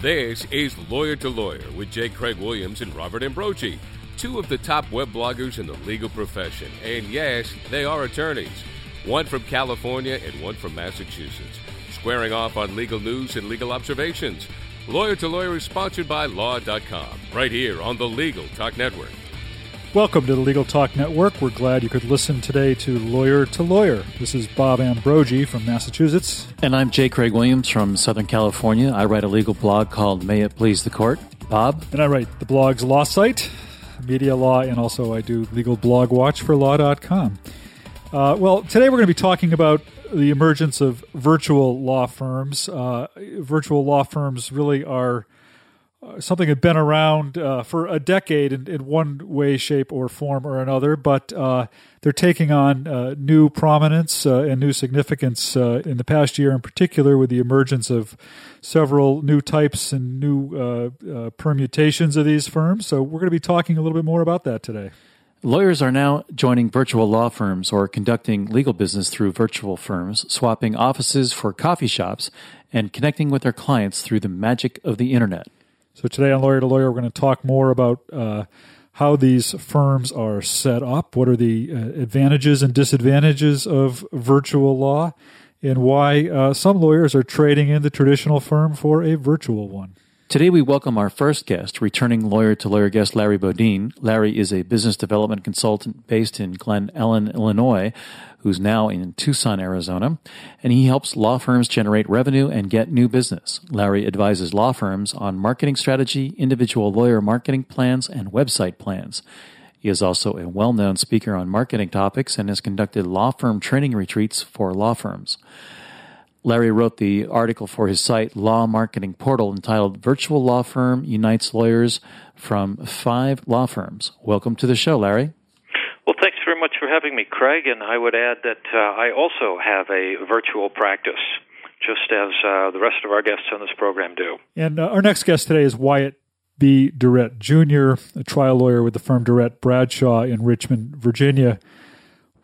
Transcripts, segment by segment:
This is Lawyer to Lawyer with J. Craig Williams and Robert Ambrogi, two of the top web bloggers in the legal profession. And yes, they are attorneys, one from California and one from Massachusetts, squaring off on legal news and legal observations. Lawyer to Lawyer is sponsored by Law.com, right here on the Legal Talk Network. Welcome to the Legal Talk Network. We're glad you could listen today to Lawyer to Lawyer. This is Bob Ambrogi from Massachusetts. And I'm J. Craig Williams from Southern California. I write a legal blog called May It Please the Court. Bob? And I write the blog's Law Site, Media Law, and also I do legal blog watch for Law.com. Uh, well, today we're going to be talking about the emergence of virtual law firms. Uh, virtual law firms really are something had been around uh, for a decade in, in, one way, shape, or form or another, but uh, they're taking on uh, new prominence uh, and new significance uh, in the past year, in particular, with the emergence of several new types and new permutations of these firms. So, we're going to be talking a little bit more about that today. Lawyers are now joining virtual law firms or conducting legal business through virtual firms, swapping offices for coffee shops, and connecting with their clients through the magic of the internet. So today on Lawyer to Lawyer, we're going to talk more about uh, how these firms are set up, what are the uh, advantages and disadvantages of virtual law, and why uh, some lawyers are trading in the traditional firm for a virtual one. Today, we welcome our first guest, returning lawyer to lawyer guest Larry Bodine. Larry is a business development consultant based in Glen Ellyn, Illinois, who's now in Tucson, Arizona, and he helps law firms generate revenue and get new business. Larry advises law firms on marketing strategy, individual lawyer marketing plans, and website plans. He is also a well known speaker on marketing topics and has conducted law firm training retreats for law firms. Larry wrote the article for his site, Law Marketing Portal, entitled Virtual Law Firm Unites Lawyers from Five Law Firms. Welcome to the show, Larry. Well, thanks very much for having me, Craig. And I would add that uh, I also have a virtual practice, just as uh, the rest of our guests on this program do. And uh, our next guest today is Wyatt B. Durrette Jr., a trial lawyer with the firm Durrette Bradshaw in Richmond, Virginia.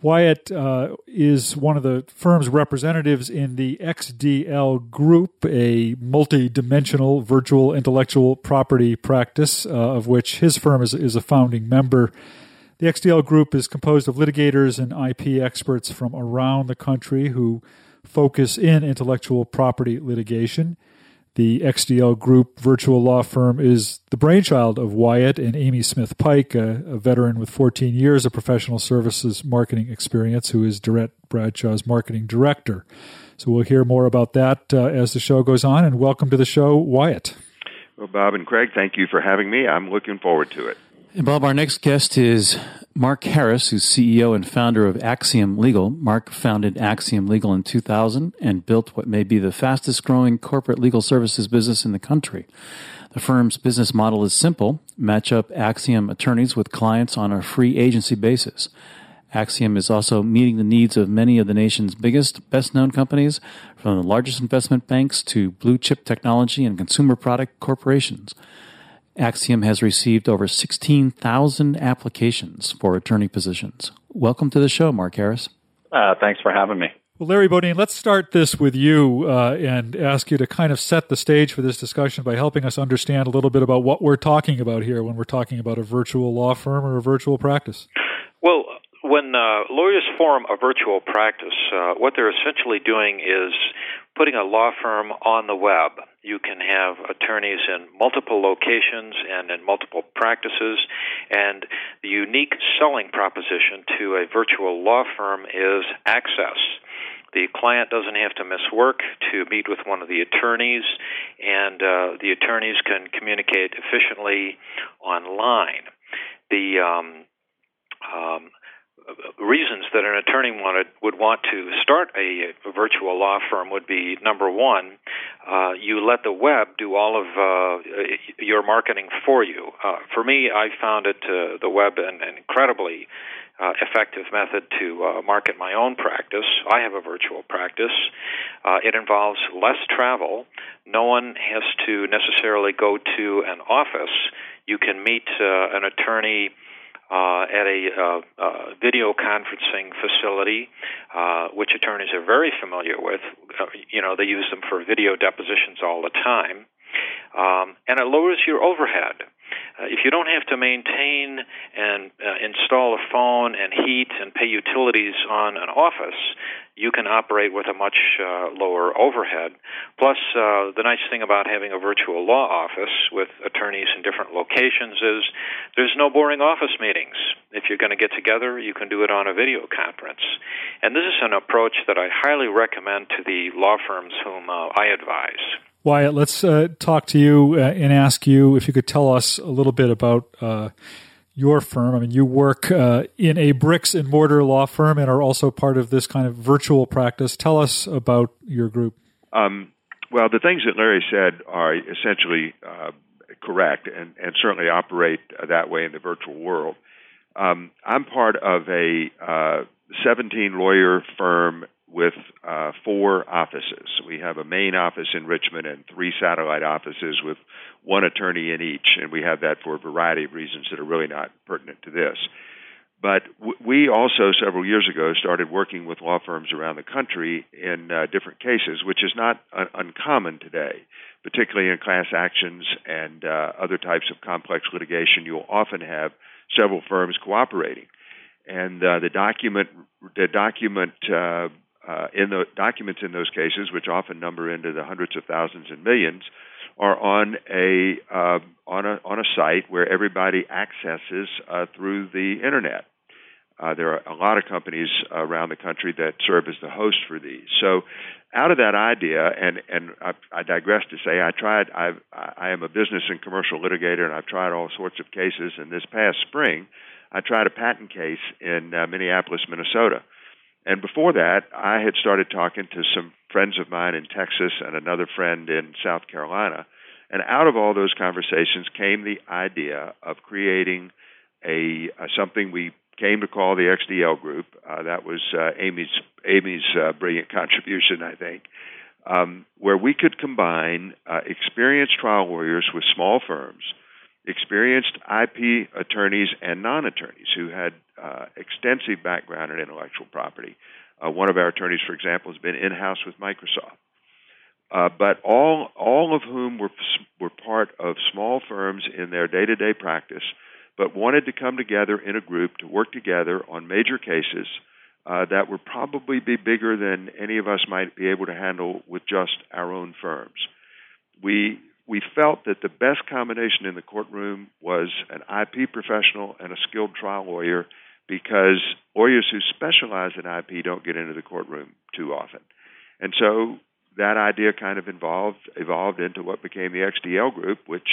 Wyatt uh, is one of the firm's representatives in the XDL Group, a multi-dimensional virtual intellectual property practice, uh, of which his firm is, is a founding member. The XDL Group is composed of litigators and IP experts from around the country who focus in intellectual property litigation. The XDL Group virtual law firm is the brainchild of Wyatt and Amy Smith Pike, a, a, veteran with 14 years of professional services marketing experience, who is Durrette Bradshaw's marketing director. So we'll hear more about that uh, as the show goes on. And welcome to the show, Wyatt. Well, Bob and Craig, thank you for having me. I'm looking forward to it. And Bob, our next guest is Mark Harris, who's CEO and founder of Axiom Legal. Mark founded Axiom Legal in 2000 and built what may be the fastest growing corporate legal services business in the country. The firm's business model is simple match up Axiom attorneys with clients on a free agency basis. Axiom is also meeting the needs of many of the nation's biggest, best known companies, from the largest investment banks to blue chip technology and consumer product corporations. Axiom has received over 16,000 applications for attorney positions. Welcome to the show, Mark Harris. Uh, thanks for having me. Well, Larry Bodine, let's start this with you uh, and ask you to kind of set the stage for this discussion by helping us understand a little bit about what we're talking about here when we're talking about a virtual law firm or a virtual practice. Well, when uh, lawyers form a virtual practice, uh, what they're essentially doing is putting a law firm on the web. You can have attorneys in multiple locations and in multiple practices, and the unique selling proposition to a virtual law firm is access. The client doesn't have to miss work to meet with one of the attorneys, and uh, the attorneys can communicate efficiently online. The um, um, reasons that an attorney wanted would want to start a, virtual law firm would be number one, uh, you let the web do all of uh, your marketing for you. Uh, for me, I found it uh, the web an, an incredibly uh, effective method to uh, market my own practice. I have a virtual practice. Uh, it involves less travel. No one has to necessarily go to an office. You can meet uh, an attorney uh, at a uh, uh, video conferencing facility, uh, which attorneys are very familiar with. Uh, you know, they use them for video depositions all the time. um, and it lowers your overhead. Uh, if you don't have to maintain and uh, install a phone and heat and pay utilities on an office, you can operate with a much uh, lower overhead. Plus, uh, the nice thing about having a virtual law office with attorneys in different locations is there's no boring office meetings. If you're going to get together, you can do it on a video conference. And this is an approach that I highly recommend to the law firms whom uh, I advise. Wyatt, let's uh, talk to you uh, and ask you if you could tell us a little bit about uh, your firm. I mean, you work uh, in a bricks and mortar law firm and are also part of this kind of virtual practice. Tell us about your group. Um, well, the things that Larry said are essentially uh, correct and, and, certainly operate that way in the virtual world. Um, I'm part of a uh, 17 lawyer firm with uh, four offices. We have a main office in Richmond and three satellite offices with one attorney in each, and we have that for a variety of reasons that are really not pertinent to this. But we also, several years ago, started working with law firms around the country in uh, different cases, which is not un- uncommon today, particularly in class actions and uh, other types of complex litigation. You'll often have several firms cooperating and uh, the document the document uh, uh, in the documents in those cases, which often number into the hundreds of thousands and millions, are on a uh, on a on a site where everybody accesses uh, through the internet. Uh, there are a lot of companies around the country that serve as the host for these. So, out of that idea, and and I, I digress to say, I tried. I've, I am a business and commercial litigator, and I've tried all sorts of cases. And this past spring, I tried a patent case in uh, Minneapolis, Minnesota and before that, I had started talking to some friends of mine in Texas and another friend in South Carolina. And out of all those conversations came the idea of creating a, a something we came to call the XDL Group. Uh, that was uh, Amy's Amy's uh, brilliant contribution, I think, um, where we could combine uh, experienced trial lawyers with small firms experienced IP attorneys and non attorneys who had uh, extensive background in intellectual property. Uh, one of our attorneys, for example, has been in house with Microsoft. Uh, but all all of whom were were part of small firms in their day to day practice, but wanted to come together in a group to work together on major cases uh, that would probably be bigger than any of us might be able to handle with just our own firms. We we felt that the best combination in the courtroom was an IP professional and a skilled trial lawyer because lawyers who specialize in IP don't get into the courtroom too often. And so that idea kind of evolved evolved into what became the XDL group, which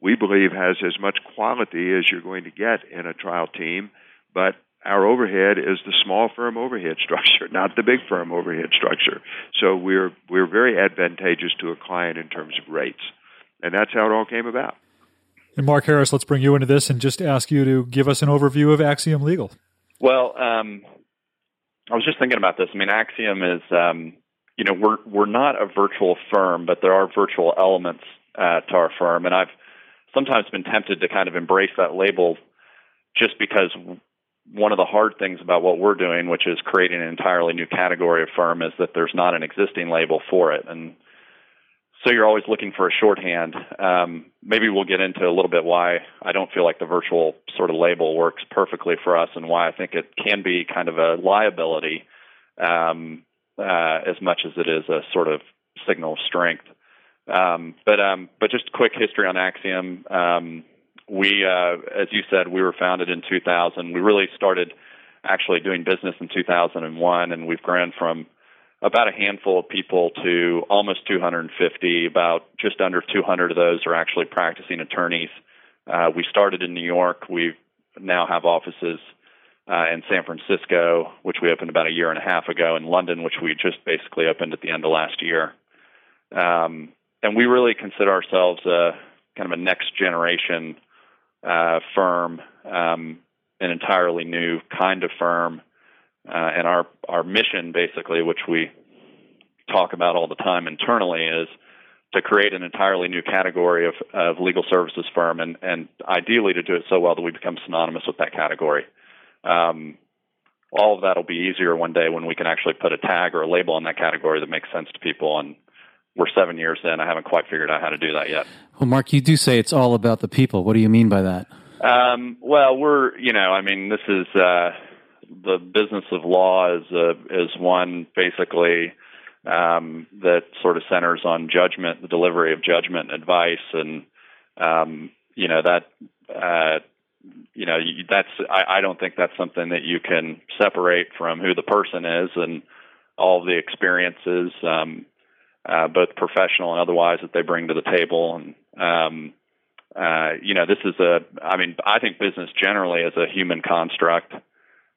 we believe has as much quality as you're going to get in a trial team, but our overhead is the small firm overhead structure, not the big firm overhead structure. So we're we're very advantageous to a client in terms of rates and that's how it all came about. And Mark Harris, let's bring you into this and just ask you to give us an overview of Axiom Legal. Well, um, I was just thinking about this. I mean, Axiom is, um, you know, we're we're not a virtual firm, but there are virtual elements uh, to our firm, and I've sometimes been tempted to kind of embrace that label, just because one of the hard things about what we're doing, which is creating an entirely new category of firm, is that there's not an existing label for it, and so you're always looking for a shorthand. Um, maybe we'll get into a little bit why I don't feel like the virtual sort of label works perfectly for us, and why I think it can be kind of a liability um, uh, as much as it is a sort of signal of strength. Um, but um, but just quick history on Axiom. Um, we, uh, as you said, we were founded in 2000. We really started actually doing business in 2001, and we've grown from about a handful of people to almost 250. About just under 200 of those are actually practicing attorneys. Uh, we started in New York. We now have offices uh, in San Francisco, which we opened about a year and a half ago, in London, which we just basically opened at the end of last year. Um, and we really consider ourselves a kind of a next generation uh, firm, um, an entirely new kind of firm uh, and our our mission, basically, which we talk about all the time internally, is to create an entirely new category of, of legal services firm, and, and ideally to do it so well that we become synonymous with that category. Um, all of that will be easier one day when we can actually put a tag or a label on that category that makes sense to people, and we're seven years in. I haven't quite figured out how to do that yet. Well, Mark, you do say it's all about the people. What do you mean by that? Um, well, we're you know, I mean, this is uh, the business of law is uh, is one basically um, that sort of centers on judgment, the delivery of judgment and advice, and um, you know that uh, you know that's I, I don't think that's something that you can separate from who the person is and all the experiences, um, uh, both professional and otherwise, that they bring to the table. And um, uh, you know, this is a I mean, I think business generally is a human construct,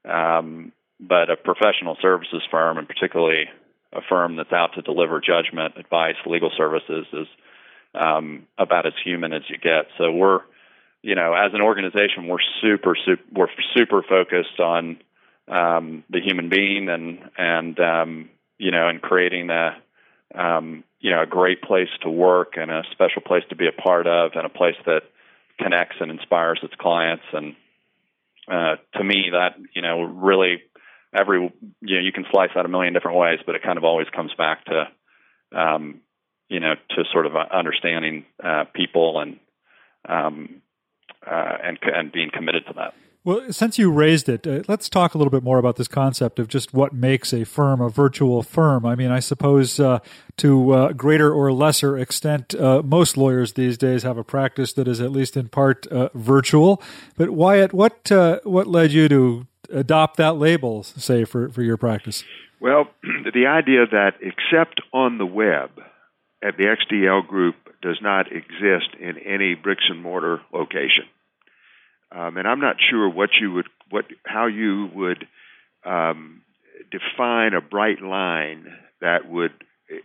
um, but a professional services firm, and particularly a firm that's out to deliver judgment, advice, legal services, is um, about as human as you get. So we're you know, as an organization, we're super, super we're super focused on um, the human being and and um, you know, and creating a um, you know a great place to work and a special place to be a part of, and a place that connects and inspires its clients. And uh, to me, that you know, really every you know, you can slice that a million different ways, but it kind of always comes back to um, you know to sort of understanding uh, people and um, uh, and and being committed to that. Well, since you raised it, uh, let's talk a little bit more about this concept of just what makes a firm a virtual firm. I mean, I suppose uh, to uh, greater or lesser extent, uh, most lawyers these days have a practice that is at least in part uh, virtual. But Wyatt, what uh, what led you to adopt that label, say, for, for your practice? Well, the idea that except on the web, at the XDL Group does not exist in any bricks and mortar location. And I'm not sure what you would, what, how you would um, define a bright line that would,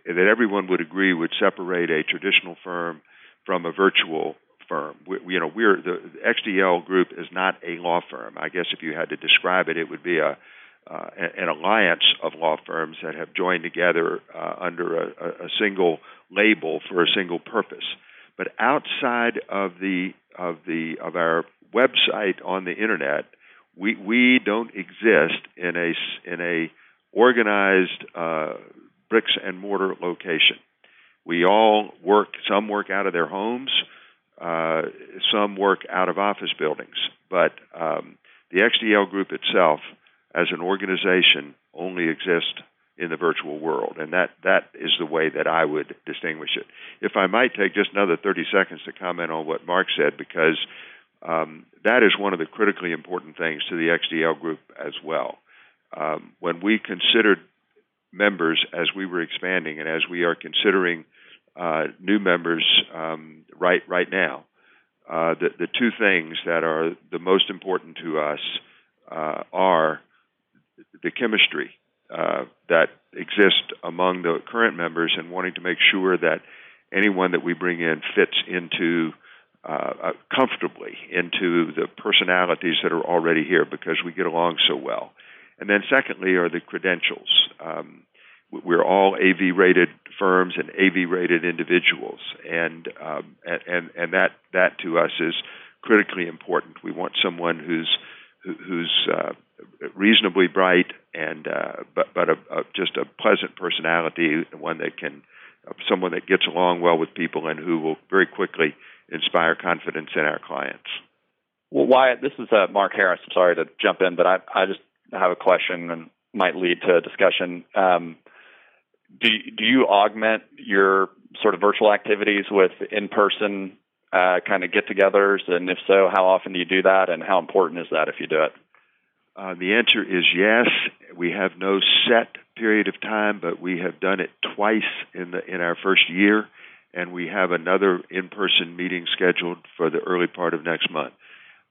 that everyone would agree would separate a traditional firm from a virtual firm. We, you know, we're the, the XDL Group is not a law firm. I guess if you had to describe it, it would be a uh, an alliance of law firms that have joined together uh, under a, a, single label for a single purpose. But outside of the of the of our website on the internet, we we don't exist in a in a organized uh, bricks and mortar location. We all work. Some work out of their homes. Uh, some work out of office buildings. But um, the XDL group itself as an organization only exists in the virtual world, and that that is the way that I would distinguish it. If I might take just another 30 seconds to comment on what Mark said, because um, that is one of the critically important things to the XDL group as well. Um, when we considered members as we were expanding, and as we are considering uh, new members um, right right now, uh, the the two things that are the most important to us uh, are the chemistry uh, that exists among the current members and wanting to make sure that anyone that we bring in fits into uh, uh, comfortably into the personalities that are already here because we get along so well. And then, secondly, are the credentials. Um, we're all AV rated firms and AV rated individuals, and, um, and and that that to us is critically important. We want someone who's who's uh, reasonably bright and uh, but but a, a, just a pleasant personality, one that can uh, someone that gets along well with people and who will very quickly inspire confidence in our clients. Well, Wyatt, this is uh, Mark Harris. I'm sorry to jump in, but I, I just have a question and might lead to a discussion. Um, do do you augment your sort of virtual activities with in-person uh, kind of get-togethers, and if so, how often do you do that, and how important is that if you do it? Uh, the answer is yes. We have no set period of time, but we have done it twice in the in our first year, and we have another in-person meeting scheduled for the early part of next month.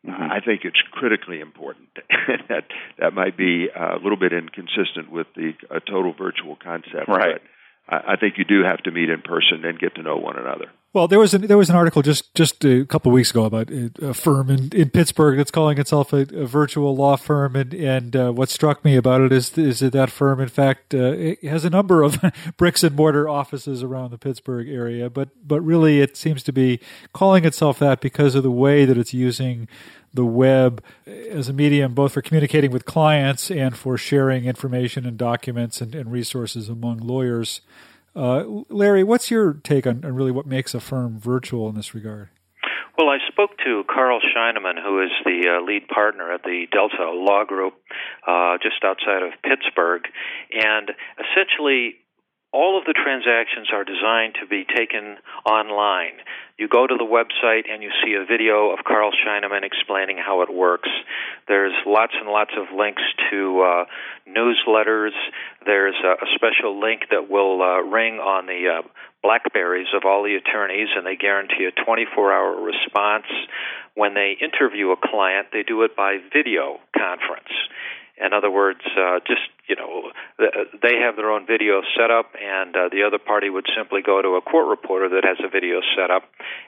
Mm-hmm. I think it's critically important. that that might be a little bit inconsistent with the a total virtual concept, right? I, I think you do have to meet in person and get to know one another. Well, there was an, there was an article just just a couple of weeks ago about a firm in, in Pittsburgh that's calling itself a, a virtual law firm, and and uh, what struck me about it is is that that firm, in fact, uh, has a number of bricks and mortar offices around the Pittsburgh area, but but really it seems to be calling itself that because of the way that it's using the web as a medium both for communicating with clients and for sharing information and documents and, and resources among lawyers. Uh, Larry, what's your take on, on really what makes a firm virtual in this regard? Well, I spoke to Carl Scheineman, who is the uh, lead partner at the Delta Law Group uh, just outside of Pittsburgh. And essentially, all of the transactions are designed to be taken online. You go to the website and you see a video of Carl Scheineman explaining how it works. There's lots and lots of links to uh, newsletters. There's a, a special link that will uh, ring on the uh, blackberries of all the attorneys, and they guarantee a 24 hour response. When they interview a client, they do it by video conference. In other words, uh, just you know, they have their own video set up, and uh, the other party would simply go to a court reporter that has a video set up,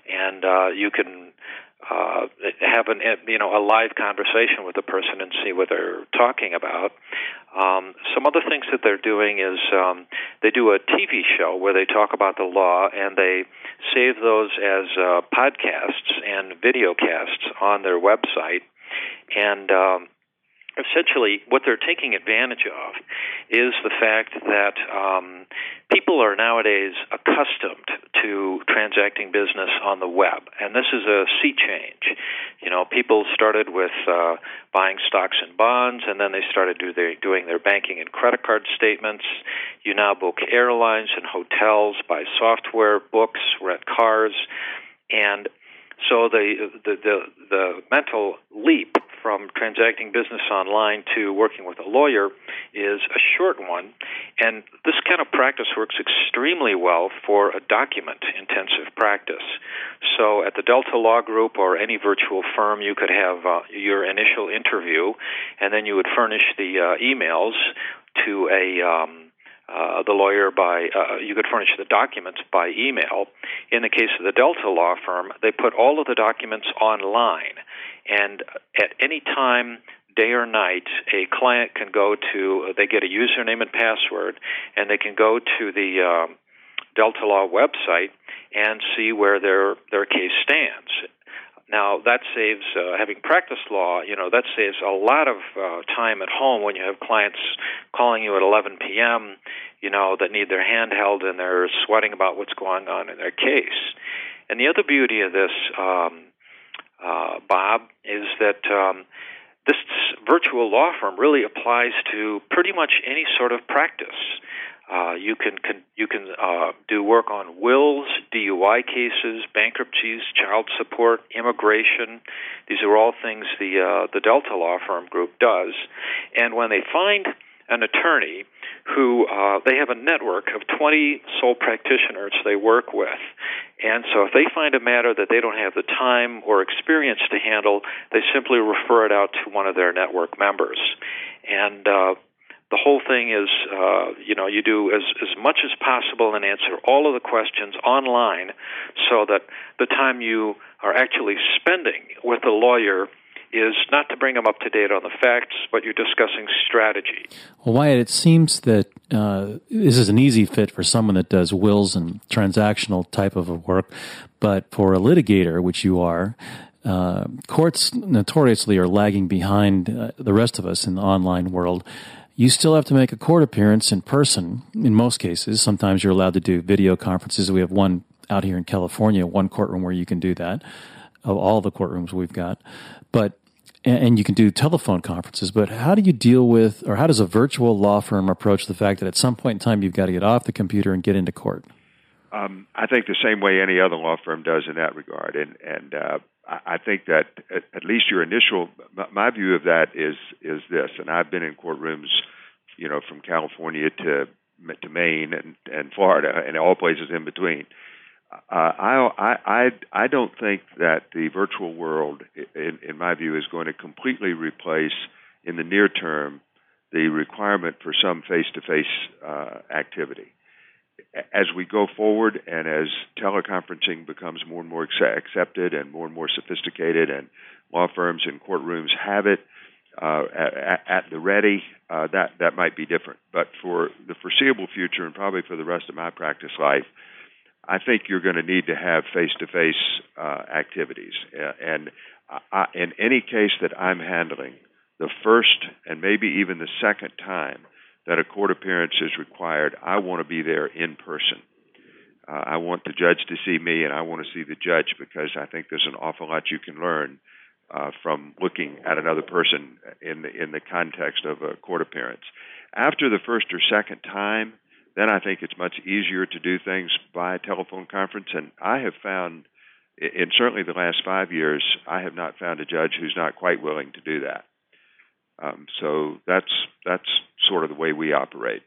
and uh, you can uh, have an you know a live conversation with the person and see what they're talking about. Um, some other things that they're doing is um, they do a TV show where they talk about the law and they save those as uh, podcasts and video casts on their website, and um, essentially what they're taking advantage of is the fact that um, people are nowadays accustomed to transacting business on the web, and this is a sea change. You know, people started with uh, buying stocks and bonds, and then they started do their, doing their banking and credit card statements. You now book airlines and hotels, buy software, books, rent cars, and so the, the the the mental leap from transacting business online to working with a lawyer is a short one, and this kind of practice works extremely well for a document intensive practice. So at the Delta Law Group or any virtual firm, you could have uh, your initial interview, and then you would furnish the uh, emails to a um, uh, the lawyer by uh, you could furnish the documents by email. In the case of the Delta law firm, they put all of the documents online, and at any time day or night, a client can go to, they get a username and password, and they can go to the um, Delta Law website and see where their their case stands. Now that saves uh, having practiced law. You know that saves a lot of uh, time at home when you have clients calling you at 11 p.m. You know that need their hand held and they're sweating about what's going on in their case. And the other beauty of this, um, uh, Bob, is that um, this virtual law firm really applies to pretty much any sort of practice. Uh, you can, can you can uh, do work on wills, DUI cases, bankruptcies, child support, immigration. These are all things the uh, the Delta Law Firm Group does. And when they find an attorney who uh, they have a network of 20 sole practitioners they work with. And so if they find a matter that they don't have the time or experience to handle, they simply refer it out to one of their network members. And uh, the whole thing is, uh, you know, you do as, as much as possible and answer all of the questions online so that the time you are actually spending with the lawyer is not to bring them up to date on the facts, but you're discussing strategy. Well, Wyatt, it seems that uh, this is an easy fit for someone that does wills and transactional type of work, but for a litigator, which you are, uh, courts notoriously are lagging behind uh, the rest of us in the online world you still have to make a court appearance in person in most cases. Sometimes you're allowed to do video conferences. We have one out here in California, one courtroom where you can do that of all the courtrooms we've got. But and you can do telephone conferences, but how do you deal with, or how does a virtual law firm approach the fact that at some point in time you've got to get off the computer and get into court? Um, I think the same way any other law firm does in that regard, and and uh, I think that at, least your initial, my view of that is is this, and I've been in courtrooms, you know, from California to to Maine and and Florida and all places in between. Uh, I, I I I don't think that the virtual world, in, in my view, is going to completely replace in the near term the requirement for some face-to-face uh, activity as we go forward and as teleconferencing becomes more and more accepted and more and more sophisticated, and law firms and courtrooms have it uh, at, at, the ready, uh, that that might be different. But for the foreseeable future, and probably for the rest of my practice life, I think you're going to need to have face-to-face uh, activities. And I, in any case that I'm handling, the first and maybe even the second time that a court appearance is required, I want to be there in person. Uh, I want the judge to see me, and I want to see the judge because I think there's an awful lot you can learn uh, from looking at another person in the in the context of a court appearance. After the first or second time, then I think it's much easier to do things by telephone conference. And I have found, in certainly the last five years, I have not found a judge who's not quite willing to do that. Um, so that's that's sort of the way we operate.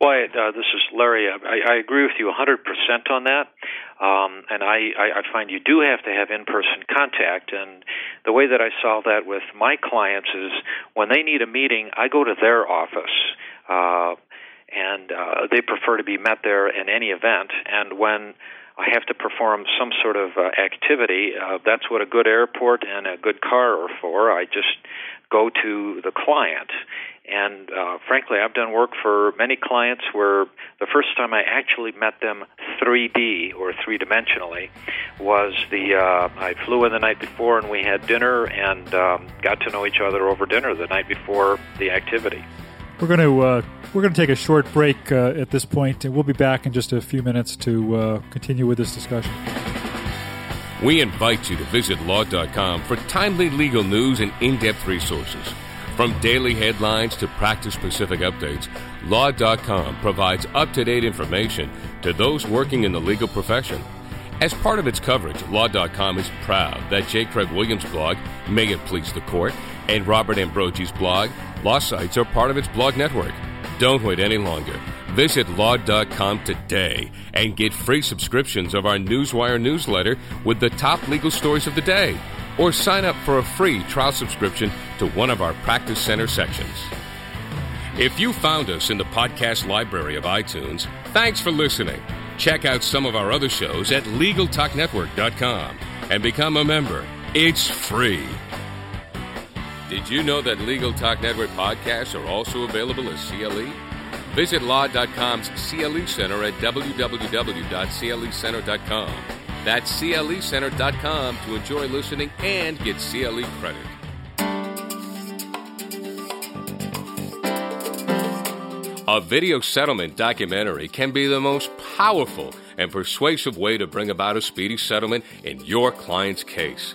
Well, uh, this is Larry. I, I agree with you 100% on that. Um, and I, I, find you do have to have in person contact. And the way that I solve that with my clients is when they need a meeting, I go to their office. Uh, and uh, they prefer to be met there in any event. And when I have to perform some sort of uh, activity, uh, that's what a good airport and a good car are for. I just go to the client. And uh, frankly, I've done work for many clients where the first time I actually met them 3D or three dimensionally was the uh, I flew in the night before and we had dinner and um, got to know each other over dinner the night before the activity. We're going to uh, we're going to take a short break uh, at this point, and we'll be back in just a few minutes to uh, continue with this discussion. We invite you to visit law.com for timely legal news and in-depth resources. From daily headlines to practice-specific updates, law.com provides up-to-date information to those working in the legal profession. As part of its coverage, Law.com is proud that J. Craig Williams' blog, May It Please the Court, and Robert Ambrogi's blog, Law Sites, are part of its blog network. Don't wait any longer. Visit law.com today and get free subscriptions of our Newswire newsletter with the top legal stories of the day. Or sign up for a free trial subscription to one of our Practice Center sections. If you found us in the podcast library of iTunes, thanks for listening. Check out some of our other shows at LegalTalkNetwork.com and become a member. It's free. Did you know that Legal Talk Network podcasts are also available as CLE? Visit Law.com's CLE Center at www.clecenter.com. That's CLECenter.com to enjoy listening and get CLE credit. A video settlement documentary can be the most powerful and persuasive way to bring about a speedy settlement in your client's case.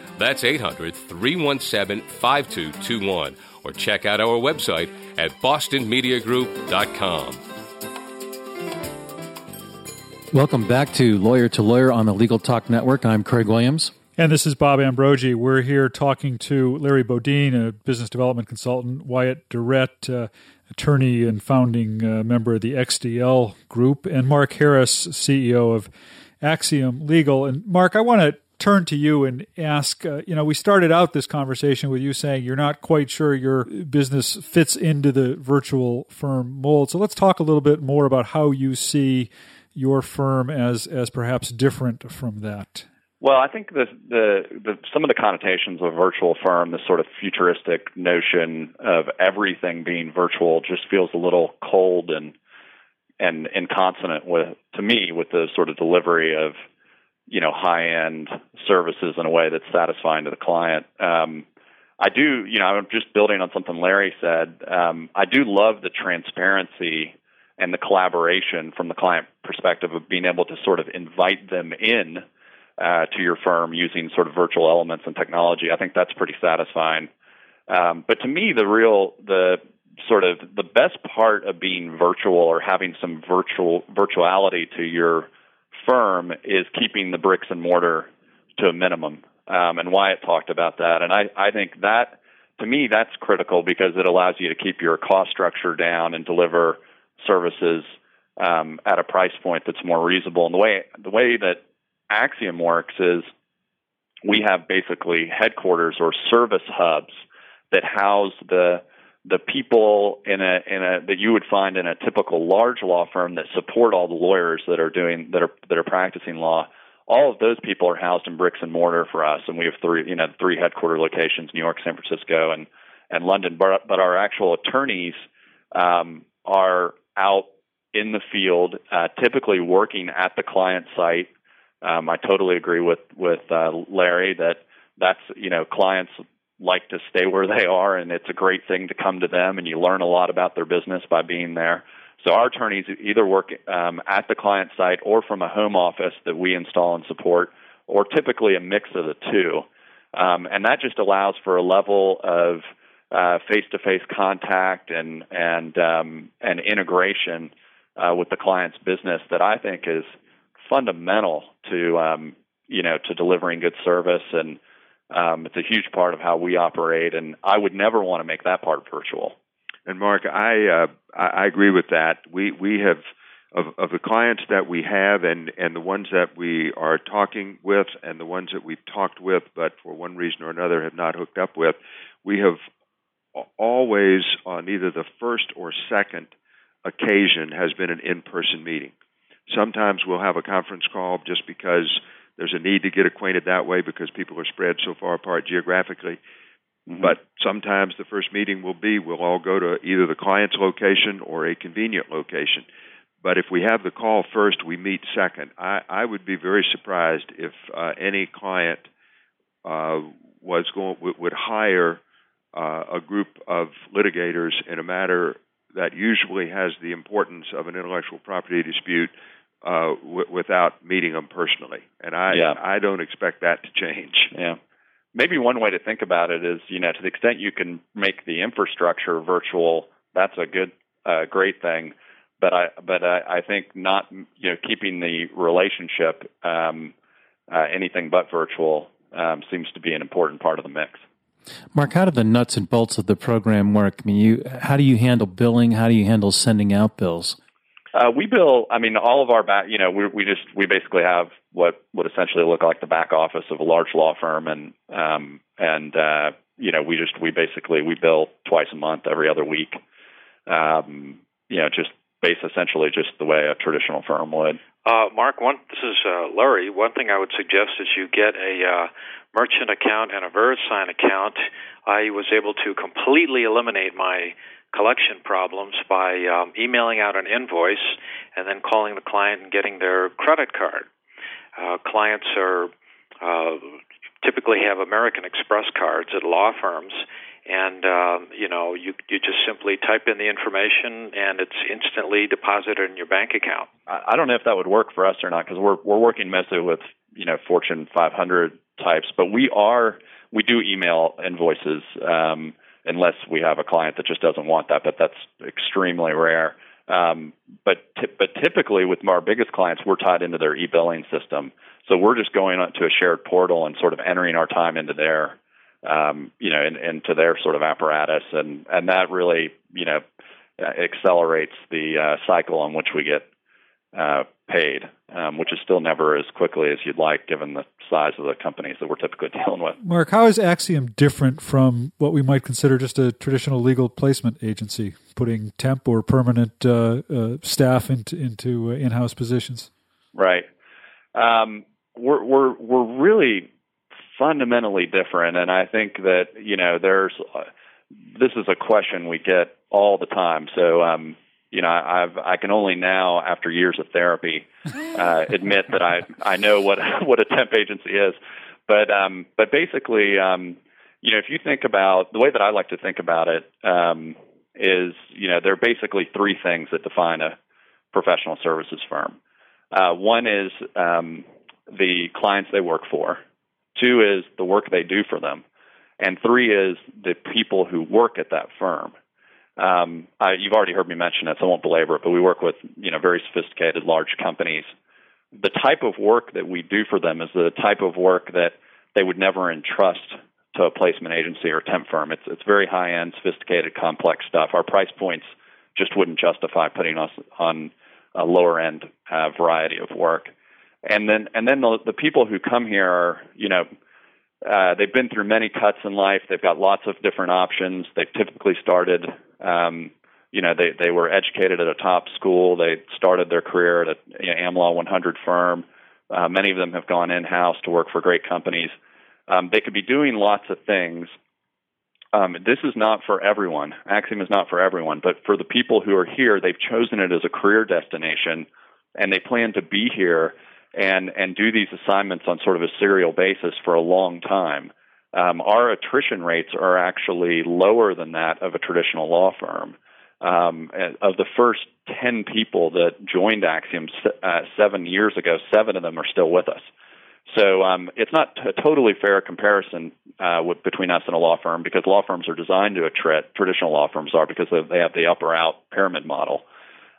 That's 800 317 5221. Or check out our website at bostonmediagroup.com. Welcome back to Lawyer to Lawyer on the Legal Talk Network. I'm Craig Williams. And this is Bob Ambrogi. We're here talking to Larry Bodine, a business development consultant, Wyatt Durrette, uh, attorney and founding uh, member of the XDL Group, and Mark Harris, CEO of Axiom Legal. And Mark, I want to turn to you and ask uh, you know, we started out this conversation with you saying you're not quite sure your business fits into the virtual firm mold. So let's talk a little bit more about how you see your firm as as perhaps different from that. Well, I think the, the, the some of the connotations of virtual firm, this sort of futuristic notion of everything being virtual, just feels a little cold and and inconsonant with to me with the sort of delivery of you know high end services in a way that's satisfying to the client. Um, I do, you know, I'm just building on something Larry said. Um, I do love the transparency and the collaboration from the client perspective of being able to sort of invite them in uh, to your firm using sort of virtual elements and technology. I think that's pretty satisfying. Um, but to me, the real the sort of the best part of being virtual or having some virtual virtuality to your firm is keeping the bricks and mortar to a minimum. Um, and Wyatt talked about that, and I, I think that to me that's critical because it allows you to keep your cost structure down and deliver services um, at a price point that's more reasonable. And the way the way that Axiom works is we have basically headquarters or service hubs that house the the people in a in a that you would find in a typical large law firm that support all the lawyers that are doing that are that are practicing law all of those people are housed in bricks and mortar for us. And we have three you know three headquarter locations New York San Francisco and and London. But but our actual attorneys um, are out in the field uh, typically working at the client site. Um, I totally agree with with uh, Larry that that's you know clients like to stay where they are, and it's a great thing to come to them, and you learn a lot about their business by being there. So our attorneys either work um, at the client site or from a home office that we install and support, or typically a mix of the two. Um, and that just allows for a level of uh, face-to-face contact and and um, and integration uh, with the client's business that I think is fundamental to um, you know to delivering good service and um, it's a huge part of how we operate, and I would never want to make that part virtual. And Mark, I uh, I agree with that. We we have of of the clients that we have, and and the ones that we are talking with, and the ones that we've talked with, but for one reason or another have not hooked up with. We have always on either the first or second occasion has been an in-person meeting. Sometimes we'll have a conference call just because there's a need to get acquainted that way because people are spread so far apart geographically. Mm-hmm. But sometimes the first meeting will be we'll all go to either the client's location or a convenient location. But if we have the call first, we meet second. I, I would be very surprised if uh, any client uh, was going w- would hire uh, a group of litigators in a matter that usually has the importance of an intellectual property dispute uh, w- without meeting them personally, and I yeah. I don't expect that to change. Yeah, maybe one way to think about it is you know to the extent you can make the infrastructure virtual, that's a good uh, great thing. But I but I, I think not you know keeping the relationship um, uh, anything but virtual um, seems to be an important part of the mix. Mark, how do the nuts and bolts of the program work? I mean, you how do you handle billing? How do you handle sending out bills? Uh, we bill. I mean, all of our back. You know, we we just we basically have what would essentially look like the back office of a large law firm, and um, and uh, you know, we just we basically we bill twice a month, every other week. Um, you know, just base essentially just the way a traditional firm would. Uh, Mark, one this is uh, Larry. One thing I would suggest is you get a uh, merchant account and a VeriSign account. I was able to completely eliminate my collection problems by um, emailing out an invoice and then calling the client and getting their credit card. Uh, clients are uh, typically have American Express cards at law firms, and uh, you know you you just simply type in the information and it's instantly deposited in your bank account. I don't know if that would work for us or not because we're we're working mostly with you know Fortune 500 types, but we are we do email invoices. Um, unless we have a client that just doesn't want that, but that's extremely rare. Um, but t- but typically with our biggest clients, we're tied into their e-billing system, so we're just going to a shared portal and sort of entering our time into their um, you know in, into their sort of apparatus, and and that really you know accelerates the uh, cycle on which we get uh, paid, um, which is still never as quickly as you'd like given the size of the companies that we're typically dealing with. Mark, how is Axiom different from what we might consider just a traditional legal placement agency, putting temp or permanent uh, uh, staff into, into uh, in-house positions? Right. Um, we're, we're, we're really fundamentally different, and I think that, you know, there's, uh, this is a question we get all the time. So, um, you know, I've I can only now, after years of therapy, uh, admit that I I know what what a temp agency is. But um, but basically, um, you know, if you think about the way that I like to think about it, um, is you know there are basically three things that define a professional services firm. Uh, one is um, the clients they work for. Two is the work they do for them, and three is the people who work at that firm. Um, I, you've already heard me mention it, so I won't belabor it. But we work with you know very sophisticated large companies. The type of work that we do for them is the type of work that they would never entrust to a placement agency or temp firm. It's it's very high end, sophisticated, complex stuff. Our price points just wouldn't justify putting us on a lower end uh, variety of work. And then and then the, the people who come here are you know uh, they've been through many cuts in life. They've got lots of different options. They've typically started, um, you know, they, they were educated at a top school. They started their career at a you know, AmLaw 100 firm. Uh, many of them have gone in house to work for great companies. Um, they could be doing lots of things. Um, this is not for everyone. Axiom is not for everyone, but for the people who are here, they've chosen it as a career destination, and they plan to be here and and do these assignments on sort of a serial basis for a long time. Um, our attrition rates are actually lower than that of a traditional law firm. Um, of the first 10 people that joined Axiom uh, seven years ago, seven of them are still with us. So um, it's not a totally fair comparison uh, with, between us and a law firm because law firms are designed to attrit. Traditional law firms are because they have the up or out pyramid model,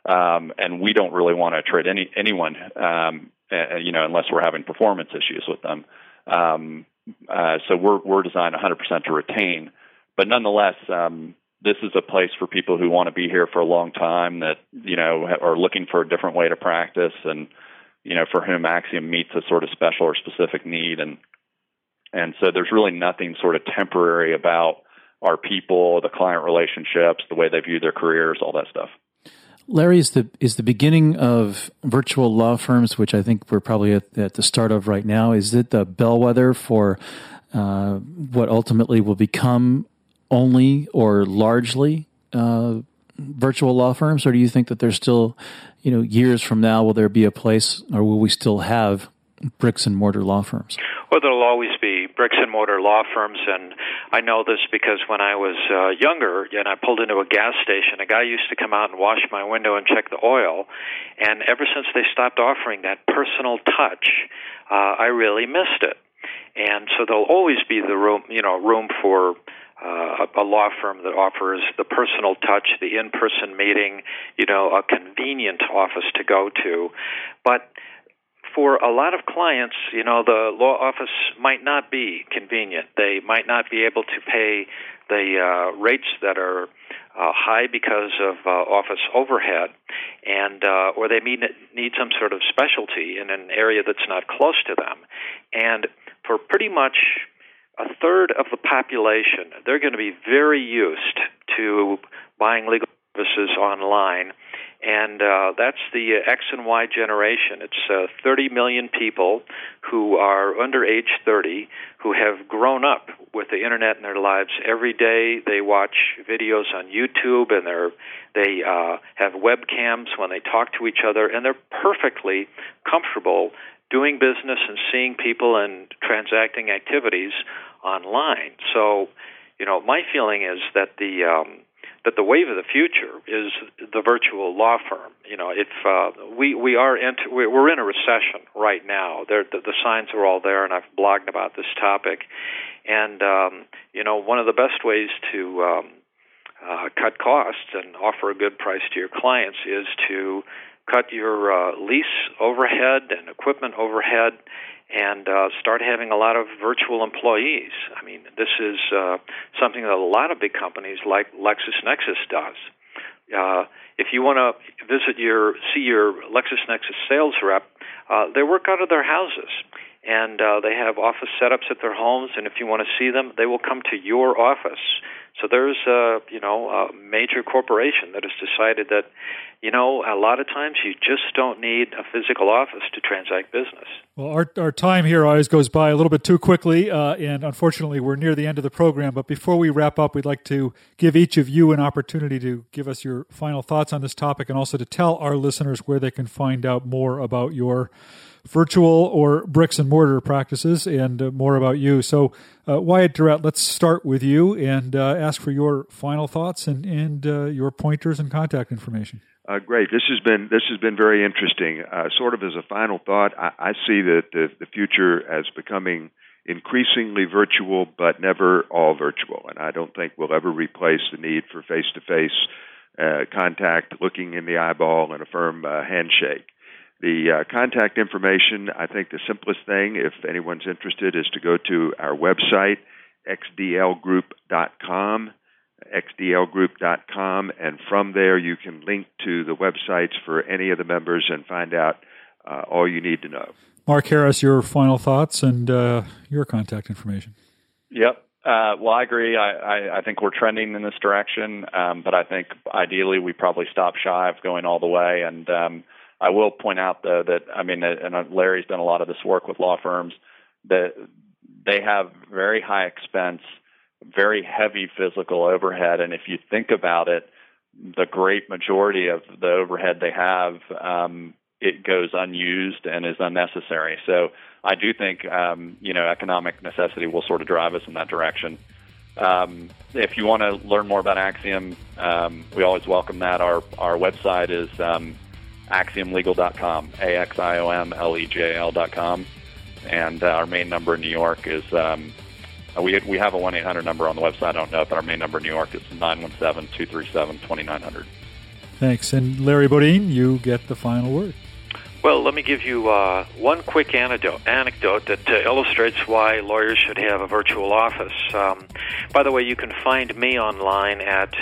um, and we don't really want to attrit any anyone um, uh, you know, unless we're having performance issues with them. Um, uh, so we're we're designed 100% to retain, but nonetheless, um, this is a place for people who want to be here for a long time that you know are looking for a different way to practice, and you know, for whom Axiom meets a sort of special or specific need, and and so there's really nothing sort of temporary about our people, the client relationships, the way they view their careers, all that stuff. Larry, is the is the beginning of virtual law firms, which I think we're probably at, at the start of right now. Is it the bellwether for uh, what ultimately will become only or largely uh, virtual law firms, or do you think that there's still, you know, years from now, will there be a place, or will we still have bricks and mortar law firms? Well, there'll always be bricks and mortar law firms, and I know this because when I was uh, younger and I pulled into a gas station, a guy used to come out and wash my window and check the oil, and ever since they stopped offering that personal touch, uh, I really missed it. And so there'll always be the room, you know, room for uh, a law firm that offers the personal touch, the in-person meeting, you know, a convenient office to go to. But for a lot of clients, you know, the law office might not be convenient. They might not be able to pay the uh, rates that are uh, high because of uh, office overhead, and uh, or they need need some sort of specialty in an area that's not close to them. And for pretty much a third of the population, they're going to be very used to buying legal services online and uh, that's the uh, X and Y generation. It's uh, 30 million people who are under age 30 who have grown up with the internet in their lives. Every day they watch videos on YouTube and they're, they uh, have webcams when they talk to each other, and they're perfectly comfortable doing business and seeing people and transacting activities online. So, you know, my feeling is that the um, that the wave of the future is the virtual law firm. You know, if uh, we we are into, we're in a recession right now. There, the, the signs are all there, and I've blogged about this topic. And um, you know, one of the best ways to um, uh, cut costs and offer a good price to your clients is to cut your uh, lease overhead and equipment overhead and uh, start having a lot of virtual employees. I mean, this is uh, something that a lot of big companies like LexisNexis does. Uh, if you want to visit your see your LexisNexis sales rep, uh, they work out of their houses and uh, they have office setups at their homes. And if you want to see them, they will come to your office. So there's a you know a major corporation that has decided that you know a lot of times you just don't need a physical office to transact business. Well, our our time here always goes by a little bit too quickly, uh, and unfortunately we're near the end of the program. But before we wrap up, we'd like to give each of you an opportunity to give us your final thoughts on this topic, and also to tell our listeners where they can find out more about your virtual or bricks and mortar practices and uh, more about you. So, uh, Wyatt Durrette, let's start with you and uh, ask for your final thoughts and, and uh, your pointers and contact information. Uh, great. This has been this has been very interesting. Uh, sort of as a final thought, I, I see that the, the future as becoming increasingly virtual, but never all virtual. And I don't think we'll ever replace the need for face to face contact, looking in the eyeball, and a firm handshake. The uh, contact information, I think the simplest thing, if anyone's interested, is to go to our website, xdlgroup.com, xdlgroup.com, and from there you can link to the websites for any of the members and find out uh, all you need to know. Mark Harris, your final thoughts and uh, your contact information. Yep. Uh, well, I agree. I, I, I, think we're trending in this direction, um, but I think ideally we probably stop shy of going all the way. And um, I will point out, though, that I mean, and uh, Larry's done a lot of this work with law firms that they have very high expense, very heavy physical overhead, and if you think about it, the great majority of the overhead they have um, it goes unused and is unnecessary. So I do think um, you know economic necessity will sort of drive us in that direction. Um, if you want to learn more about Axiom, um, we always welcome that. Our our website is um, axiomlegal.com, a x i o m l e a l.com, and uh, our main number in New York is. Um, we we have a one eight hundred number on the website. I don't know, but our main number in New York is 917-237-2900. Thanks. And Larry Bodine, you get the final word. Well, let me give you uh, one quick anecdote, anecdote that uh, illustrates why lawyers should have a virtual office. Um, by the way, you can find me online at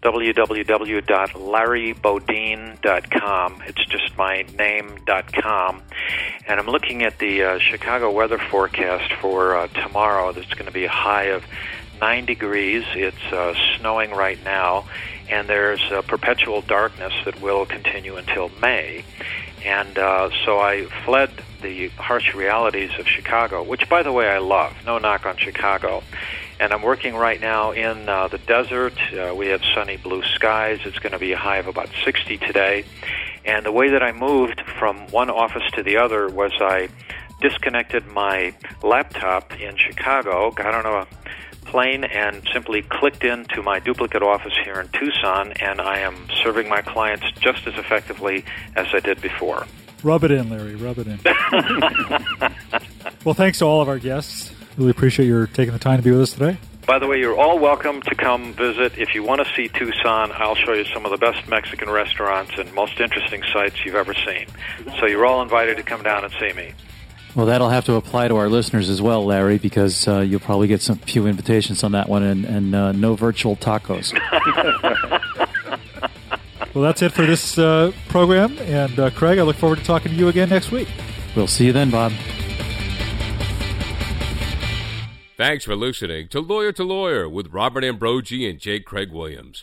www.larrybodine.com. It's just my name.com. And I'm looking at the uh, Chicago weather forecast for uh, tomorrow. That's going to be a high of 9 degrees. It's uh, snowing right now, and there's perpetual darkness that will continue until May. And uh, so I fled the harsh realities of Chicago, which, by the way, I love. No knock on Chicago. And I'm working right now in uh, the desert. Uh, we have sunny blue skies. It's going to be a high of about 60 today. And the way that I moved from one office to the other was I disconnected my laptop in Chicago, got on a plane and simply clicked into my duplicate office here in Tucson, and I am serving my clients just as effectively as I did before. Rub it in, Larry. Rub it in. well, thanks to all of our guests. Really appreciate your taking the time to be with us today. By the way, you're all welcome to come visit. If you want to see Tucson, I'll show you some of the best Mexican restaurants and most interesting sites you've ever seen. So you're all invited to come down and see me. Well, that'll have to apply to our listeners as well, Larry, because uh, you'll probably get some few invitations on that one, and, and uh, no virtual tacos. well, that's it for this uh, program, and uh, Craig, I look forward to talking to you again next week. We'll see you then, Bob. Thanks for listening to Lawyer to Lawyer with Robert Ambrogi and J. Craig Williams.